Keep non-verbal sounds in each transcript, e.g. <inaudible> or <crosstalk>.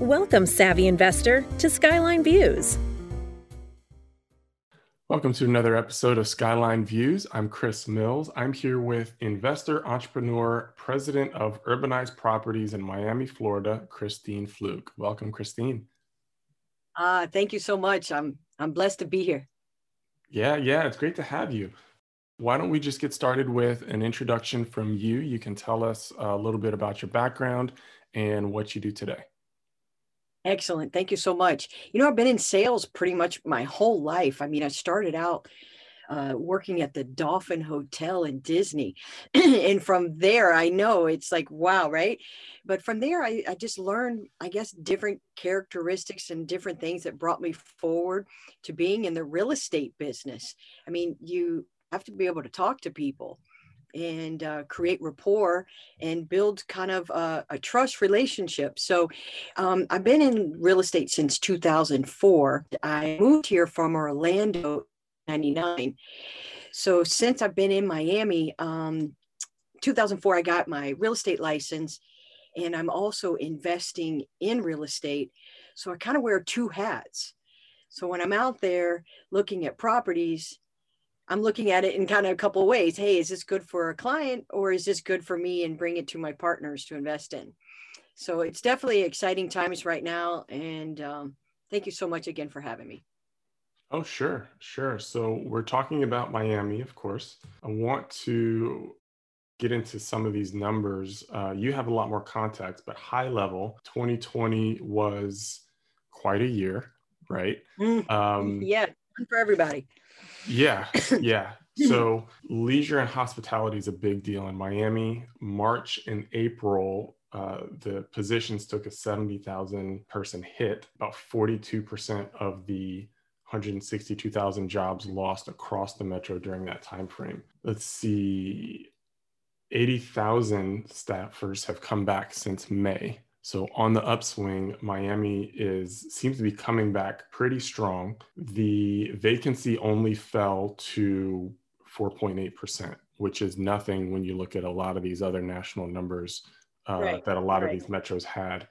Welcome, savvy investor, to Skyline Views. Welcome to another episode of Skyline Views. I'm Chris Mills. I'm here with investor, entrepreneur, president of Urbanize Properties in Miami, Florida, Kristine Flook. Welcome, Kristine. Uh, thank you so much. I'm I'm blessed to be here. Yeah, yeah, it's great to have you. Why don't we just get started with an introduction from you? You can tell us a little bit about your background and what you do today. Excellent. Thank you so much. You know, I've been in sales pretty much my whole life. I mean, I started out uh, working at the Dolphin Hotel in Disney. <clears throat> and from there, I know it's like, wow, right? But from there, I, I just learned, I guess, different characteristics and different things that brought me forward to being in the real estate business. I mean, you have to be able to talk to people and uh, create rapport and build kind of a, a trust relationship. So um, I've been in real estate since 2004. I moved here from Orlando 99. So since I've been in Miami, um, 2004, I got my real estate license and I'm also investing in real estate. So I kind of wear two hats. So when I'm out there looking at properties, I'm looking at it in kind of a couple of ways. Hey, is this good for a client or is this good for me and bring it to my partners to invest in? So it's definitely exciting times right now. And um, thank you so much again for having me. Oh, sure, sure. So we're talking about Miami, of course. I want to get into some of these numbers. Uh, you have a lot more context, but high level, 2020 was quite a year, right? Mm, um, yeah, for everybody. Yeah, <coughs> yeah. So leisure and hospitality is a big deal in Miami. March and April, uh, the positions took a 70,000 person hit. About 42% of the 162,000 jobs lost across the metro during that time frame. Let's see, 80,000 staffers have come back since May. So on the upswing, Miami is seems to be coming back pretty strong. The vacancy only fell to 4.8%, which is nothing when you look at a lot of these other national numbers uh, right. that a lot right. of these metros had.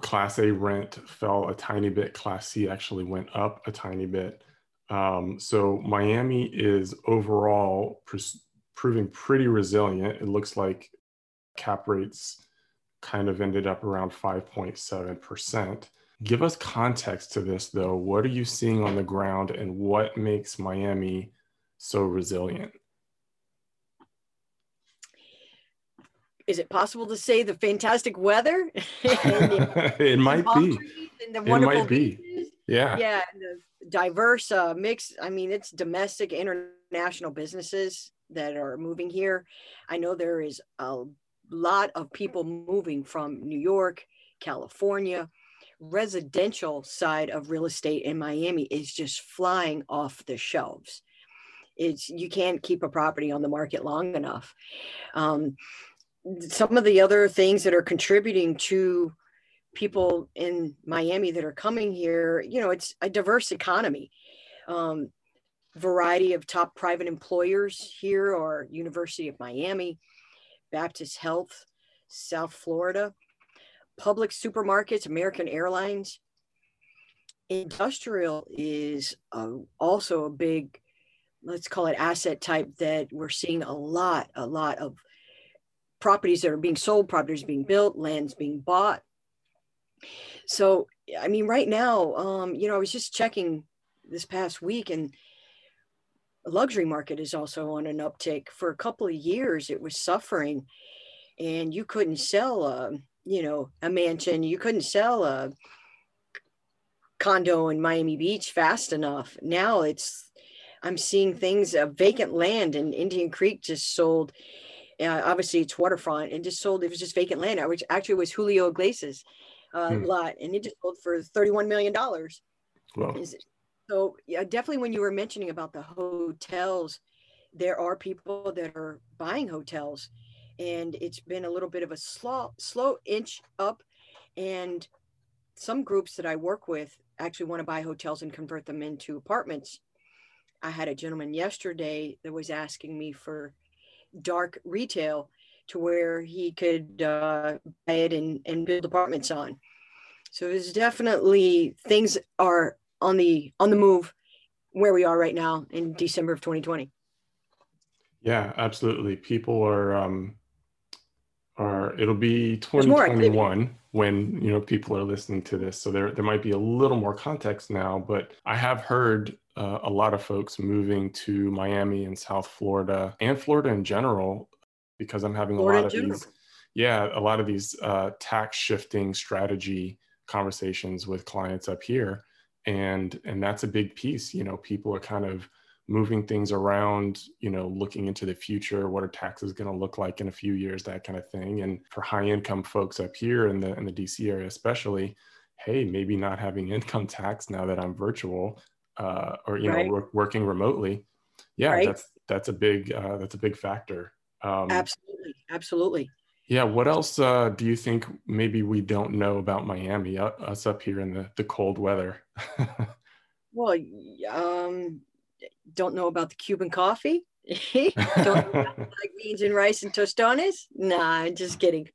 Class A rent fell a tiny bit. Class C actually went up a tiny bit. Um, so Miami is overall pr- proving pretty resilient. It looks like cap rates kind of ended up around 5.7%. Give us context to this, though. What are you seeing on the ground and what makes Miami so resilient? Is it possible to say the fantastic weather? <laughs> <laughs> it might be. it might be. Yeah. Yeah. The diverse uh, mix. I mean, it's domestic, international businesses that are moving here. I know there is a lot of people moving from New York, California. Residential side of real estate in Miami is just flying off the shelves. It's you can't keep a property on the market long enough. Um, some of the other things that are contributing to people in Miami that are coming here, you know, it's a diverse economy. Um, variety of top private employers here or University of Miami, Baptist Health, South Florida, Publix supermarkets, American Airlines. Industrial is a, also a big, let's call it asset type that we're seeing a lot, a lot of properties that are being sold, properties being built, lands being bought. So, I mean, right now, um, you know, I was just checking this past week and luxury market is also on an uptick. For a couple of years, it was suffering, and you couldn't sell a you know a mansion, you couldn't sell a condo in Miami Beach fast enough. Now it's I'm seeing things uh, vacant land in Indian Creek just sold. Uh, obviously, it's waterfront and just sold. It was just vacant land, which actually was Julio Iglesias uh, hmm. lot, and it just sold for thirty-one million dollars. Wow. So yeah, definitely when you were mentioning about the hotels, there are people that are buying hotels and it's been a little bit of a slow slow inch up and some groups that I work with actually want to buy hotels and convert them into apartments. I had a gentleman yesterday that was asking me for dark retail to where he could uh, buy it and, and build apartments on. So there's definitely things are on the on the move where we are right now in December of 2020. Yeah, absolutely. People are um are it'll be 2021 when you know people are listening to this so there there might be a little more context now but i have heard uh, a lot of folks moving to miami and south florida and florida in general because i'm having florida a lot of these yeah a lot of these uh, tax shifting strategy conversations with clients up here and and that's a big piece you know people are kind of moving things around, you know, looking into the future, what are taxes going to look like in a few years, that kind of thing. And for high income folks up here in the in the DC area, especially, hey, maybe not having <laughs> income tax now that I'm virtual uh, or you right. know work, working remotely, yeah, right. that's that's a big uh, that's a big factor. Um, absolutely, absolutely. Yeah. What else uh, do you think maybe we don't know about Miami, uh, us up here in the the cold weather? <laughs> well, um, don't know about the Cuban coffee. <laughs> don't <laughs> like beans and rice and tostones. Nah, I'm just kidding.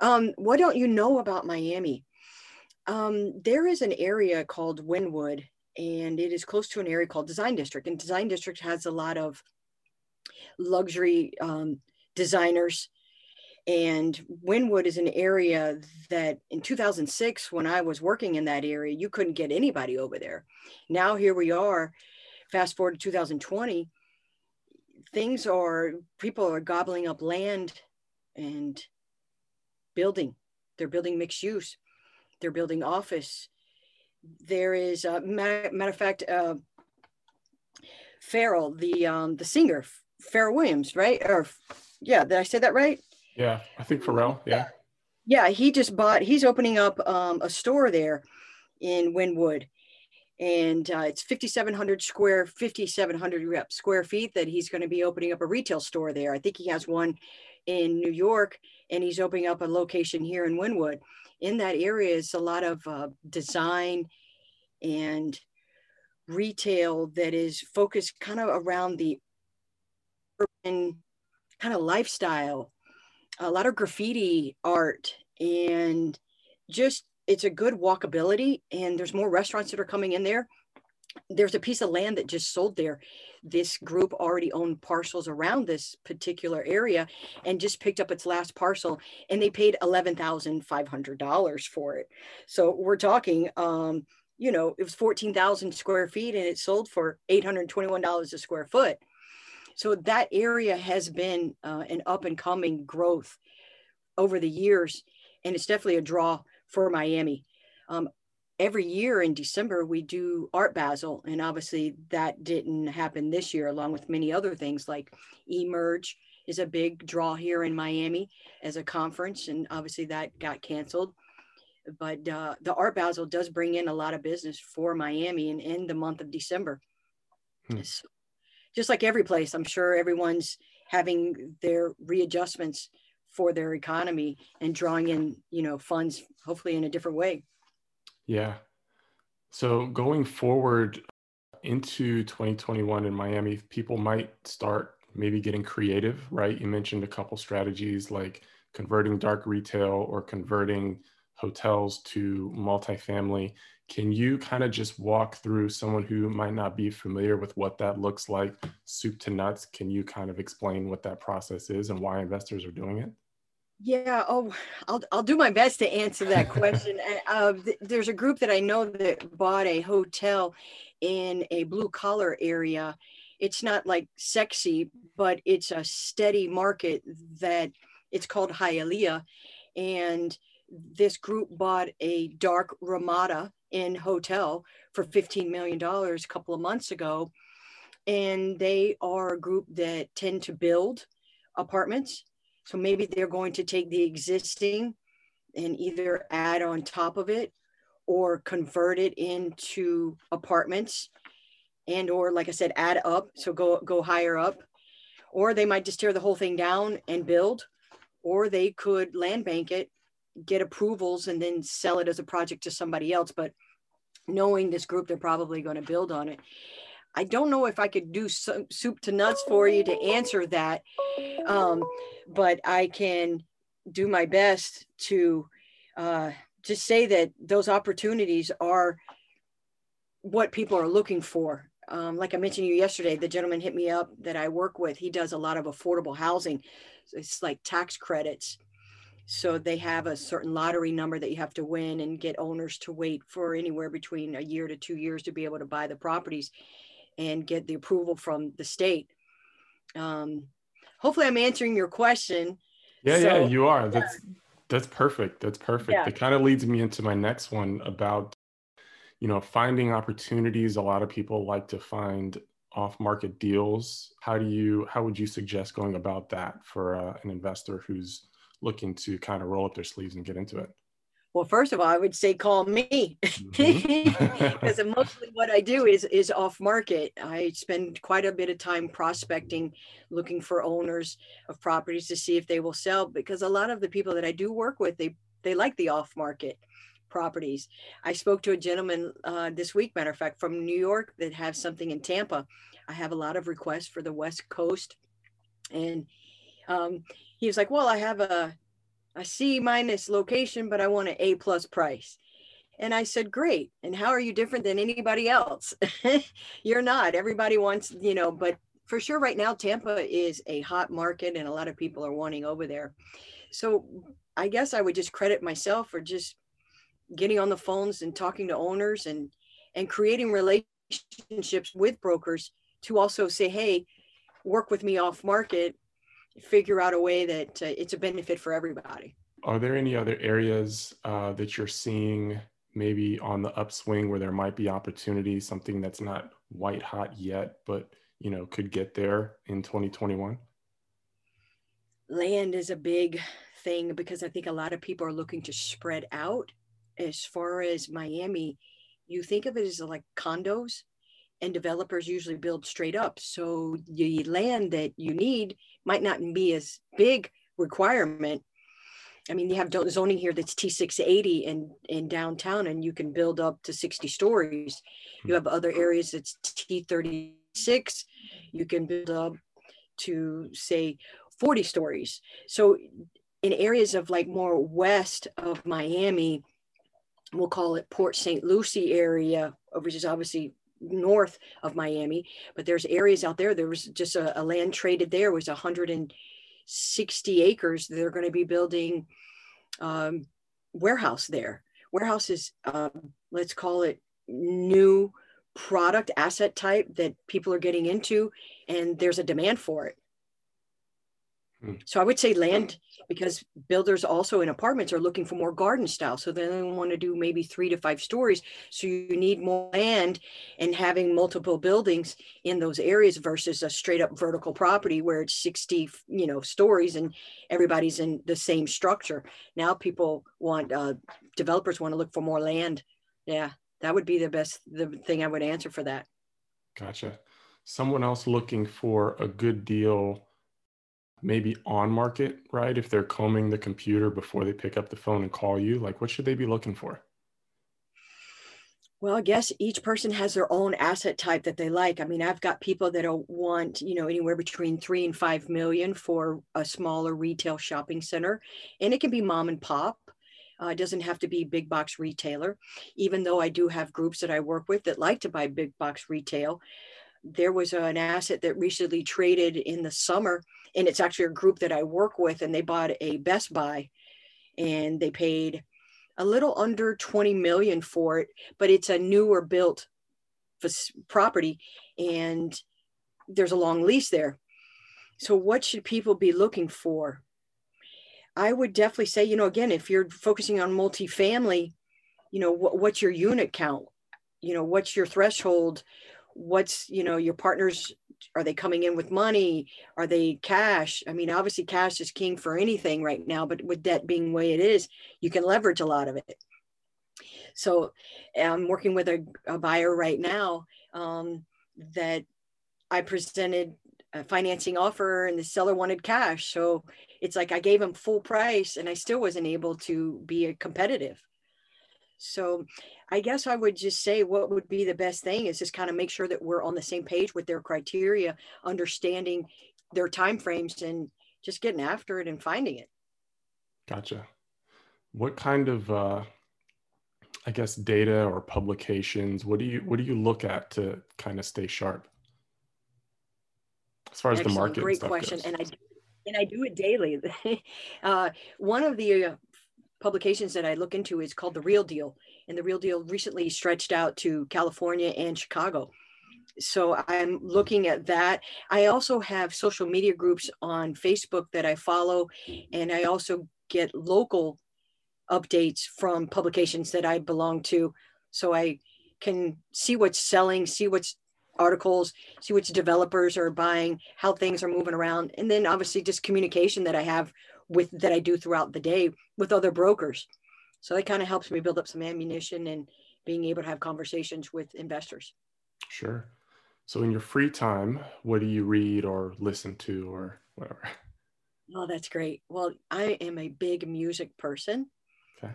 Um, what don't you know about Miami? Um, there is an area called Wynwood, and it is close to an area called Design District. And Design District has a lot of luxury um, designers. And Wynwood is an area that in 2006, when I was working in that area, you couldn't get anybody over there. Now here we are fast forward to 2020, things are, people are gobbling up land and building. They're building mixed use. They're building office. There is, uh, matter, matter of fact, uh, Pharrell, the um, the singer, Pharrell Williams, right? Or yeah, did I say that right? Yeah, I think Pharrell. Yeah. Yeah, he just bought. He's opening up um, a store there in Wynwood, and uh, it's 5700 square 5700 square feet that he's going to be opening up a retail store there i think he has one in new york and he's opening up a location here in wynwood in that area is a lot of uh, design and retail that is focused kind of around the urban kind of lifestyle a lot of graffiti art and just it's a good walkability and there's more restaurants that are coming in there there's a piece of land that just sold there this group already owned parcels around this particular area and just picked up its last parcel and they paid $11,500 for it. So we're talking, um, you know, it was 14,000 square feet and it sold for $821 a square foot. So that area has been uh, an up and coming growth over the years. And it's definitely a draw for Miami. Um, every year in December, we do Art Basel, and obviously that didn't happen this year, along with many other things like Emerge is a big draw here in Miami as a conference, and obviously that got canceled. But uh, the Art Basel does bring in a lot of business for Miami and in the month of December. Hmm. So, just like every place, I'm sure everyone's having their readjustments for their economy and drawing in you know funds hopefully in a different way. Yeah. So going forward into 2021 in miami people might start maybe getting creative right? You mentioned a couple strategies like converting dark retail or converting hotels to multifamily can you kind of just walk through someone who might not be familiar with what that looks like soup to nuts can you kind of explain what that process is and why investors are doing it yeah. Oh, I'll I'll do my best to answer that question. uh, th- there's a group that I know that bought a hotel in a blue collar area. It's not like sexy, but it's a steady market that it's called Hialeah, and this group bought a dark Ramada Inn hotel for $15 million a couple of months ago. And they are a group that tend to build apartments so maybe they're going to take the existing and either add on top of it or convert it into apartments and or like I said, add up. So go go higher up. Or they might just tear the whole thing down and build, or they could land bank it, get approvals, and then sell it as a project to somebody else. But knowing this group, they're probably going to build on it. I don't know if I could do soup to nuts for you to answer that, um, but I can do my best to uh, just say that those opportunities are what people are looking for. Um, like I mentioned you yesterday, the gentleman hit me up that I work with. He does a lot of affordable housing. It's like tax credits. So they have a certain lottery number that you have to win and get owners to wait for anywhere between a year to two years to be able to buy the properties and get the approval from the state. Um, hopefully, I'm answering your question. Yeah, so, yeah, you are. That's yeah. that's perfect. That's perfect. Yeah. It kind of leads me into my next one about you know finding opportunities. A lot of people like to find off-market deals. How do you? How would you suggest going about that for uh, an investor who's looking to kind of roll up their sleeves and get into it? Well, first of all, I would say call me mm-hmm. <laughs> <laughs> because mostly what I do is is off market. I spend quite a bit of time prospecting, looking for owners of properties to see if they will sell. Because a lot of the people that I do work with, they they like the off market properties. I spoke to a gentleman uh, this week, matter of fact, from New York that has something in Tampa. I have a lot of requests for the West Coast, and um, he was like, "Well, I have a a C minus location, but I want an A plus price. And I said, Great. And how are you different than anybody else? <laughs> You're not. Everybody wants, you know, but for sure, right now, Tampa is a hot market and a lot of people are wanting over there. So I guess I would just credit myself for just getting on the phones and talking to owners and and creating relationships with brokers to also say, hey, work with me off market figure out a way that uh, it's a benefit for everybody. Are there any other areas uh, that you're seeing maybe on the upswing where there might be opportunity, something that's not white hot yet, but you know could get there in 2021? Land is a big thing because I think a lot of people are looking to spread out. As far as Miami, you think of it as like condos and developers usually build straight up. So the land that you need might not be as big requirement. I mean, you have zoning here that's T680 in, in downtown, and you can build up to 60 stories. Hmm. You have other areas that's T36. You can build up to, say, 40 stories. So in areas of like more west of Miami, we'll call it Port St. Lucie area, which is obviously north of Miami, but there's areas out there. There was just a, a land traded there was 160 acres. They're going to be building um, warehouse there. Warehouse is, um, let's call it new product asset type that people are getting into, and there's a demand for it. Hmm. So I would say land because builders also in apartments are looking for more garden style. So they want to do maybe three to five stories. So you need more land and having multiple buildings in those areas versus a straight up vertical property where it's 60, you know, stories and everybody's in the same structure. Now people want, uh, developers want to look for more land. Yeah, that would be the best, the thing I would answer for that. Gotcha. Someone else looking for a good deal maybe on market, right? If they're combing the computer before they pick up the phone and call you, like what should they be looking for? Well, I guess each person has their own asset type that they like. I mean, I've got people that want, you know, anywhere between three and five million for a smaller retail shopping center, and it can be mom and pop. Uh, it doesn't have to be big box retailer, even though I do have groups that I work with that like to buy big box retail. There was an asset that recently traded in the summer and it's actually a group that I work with, and they bought a Best Buy, and they paid a little under 20 million for it, but it's a newer built property, and there's a long lease there. So, what should people be looking for? I would definitely say, you know, again, if you're focusing on multifamily, you know, what, what's your unit count? You know, what's your threshold? What's, you know, your partner's are they coming in with money? Are they cash? I mean obviously cash is king for anything right now but with debt being the way it is you can leverage a lot of it. So i'm working with a, a buyer right now um, that i presented a financing offer and the seller wanted cash. So it's like i gave him full price and i still wasn't able to be competitive so I guess I would just say what would be the best thing is just kind of make sure that we're on the same page with their criteria, understanding their time frames and just getting after it and finding it. Gotcha. What kind of uh I guess data or publications? What do you what do you look at to kind of stay sharp? As far as Excellent. the market, great question, goes. and I and I do it daily. <laughs> uh, one of the uh, publications that I look into is called The Real Deal, and The Real Deal recently stretched out to California and Chicago. So I'm looking at that. I also have social media groups on Facebook that I follow, and I also get local updates from publications that I belong to. So I can see what's selling, see what's articles, see which developers are buying, how things are moving around, and then obviously just communication that I have with that I do throughout the day with other brokers. So that kind of helps me build up some ammunition and being able to have conversations with investors. Sure. So in your free time, what do you read or listen to or whatever? Oh, that's great. Well, I am a big music person. Okay.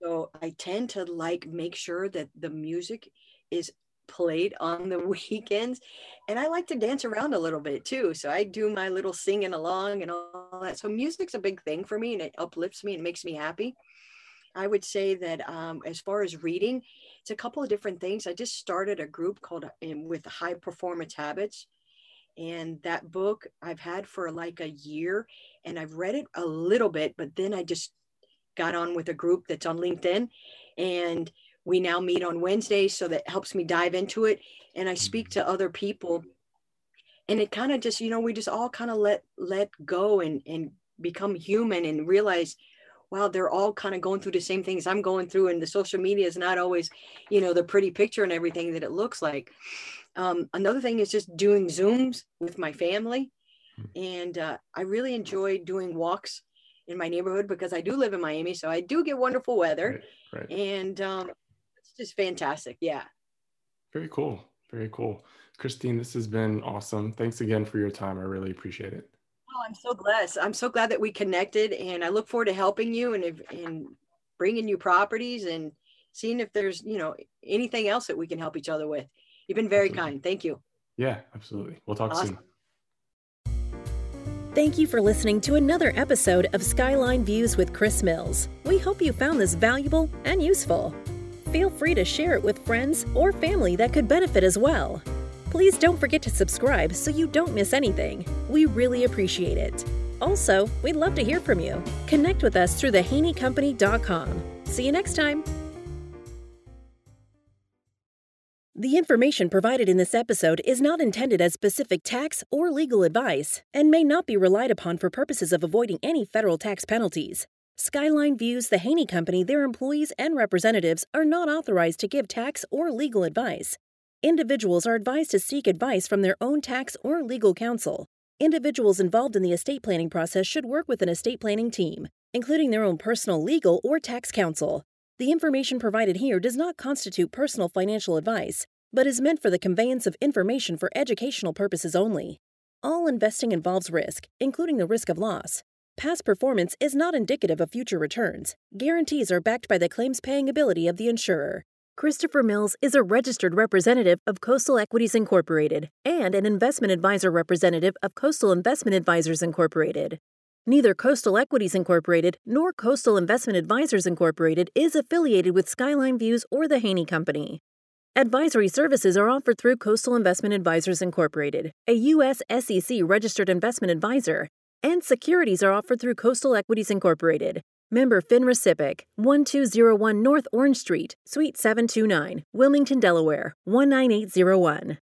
So I tend to like make sure that the music is played on the <laughs> weekends and i like to dance around a little bit too so i do my little singing along and all that so music's a big thing for me and it uplifts me and makes me happy i would say that um, as far as reading it's a couple of different things i just started a group called um, with high performance habits and that book i've had for like a year and i've read it a little bit but then i just got on with a group that's on linkedin and we now meet on Wednesdays, so that helps me dive into it. And I speak to other people, and it kind of just, you know, we just all kind of let let go and and become human and realize, wow, they're all kind of going through the same things I'm going through, and the social media is not always, you know, the pretty picture and everything that it looks like. Um, another thing is just doing Zooms with my family, hmm. and uh, I really enjoy doing walks in my neighborhood because I do live in Miami, so I do get wonderful weather. Right, right. And um, just fantastic. Yeah. Very cool. Very cool. Kristine, this has been awesome. Thanks again for your time. I really appreciate it. Oh, I'm so blessed. I'm so glad that we connected, and I look forward to helping you and and bringing you properties and seeing if there's you know anything else that we can help each other with. You've been very absolutely. kind. Thank you. Yeah, absolutely. We'll talk awesome. soon. Thank you for listening to another episode of Skyline Views with Chris Mills. We hope you found this valuable and useful feel free to share it with friends or family that could benefit as well. Please don't forget to subscribe so you don't miss anything. We really appreciate it. Also, we'd love to hear from you. Connect with us through thehaneycompany.com. See you next time. The information provided in this episode is not intended as specific tax or legal advice and may not be relied upon for purposes of avoiding any federal tax penalties. Skyline Views, the Haney Company, their employees, and representatives are not authorized to give tax or legal advice. Individuals are advised to seek advice from their own tax or legal counsel. Individuals involved in the estate planning process should work with an estate planning team, including their own personal legal or tax counsel. The information provided here does not constitute personal financial advice, but is meant for the conveyance of information for educational purposes only. All investing involves risk, including the risk of loss. Past performance is not indicative of future returns. Guarantees are backed by the claims paying ability of the insurer. Christopher Mills is a registered representative of Coastal Equities Incorporated and an investment advisor representative of Coastal Investment Advisors Incorporated. Neither Coastal Equities Incorporated nor Coastal Investment Advisors Incorporated is affiliated with Skyline Views or the Haney Company. Advisory services are offered through Coastal Investment Advisors Incorporated, a U.S. SEC registered investment advisor and securities are offered through Coastal Equities Incorporated. Member FINRA SIPC, 1201 North Orange Street, Suite 729, Wilmington, Delaware, 19801.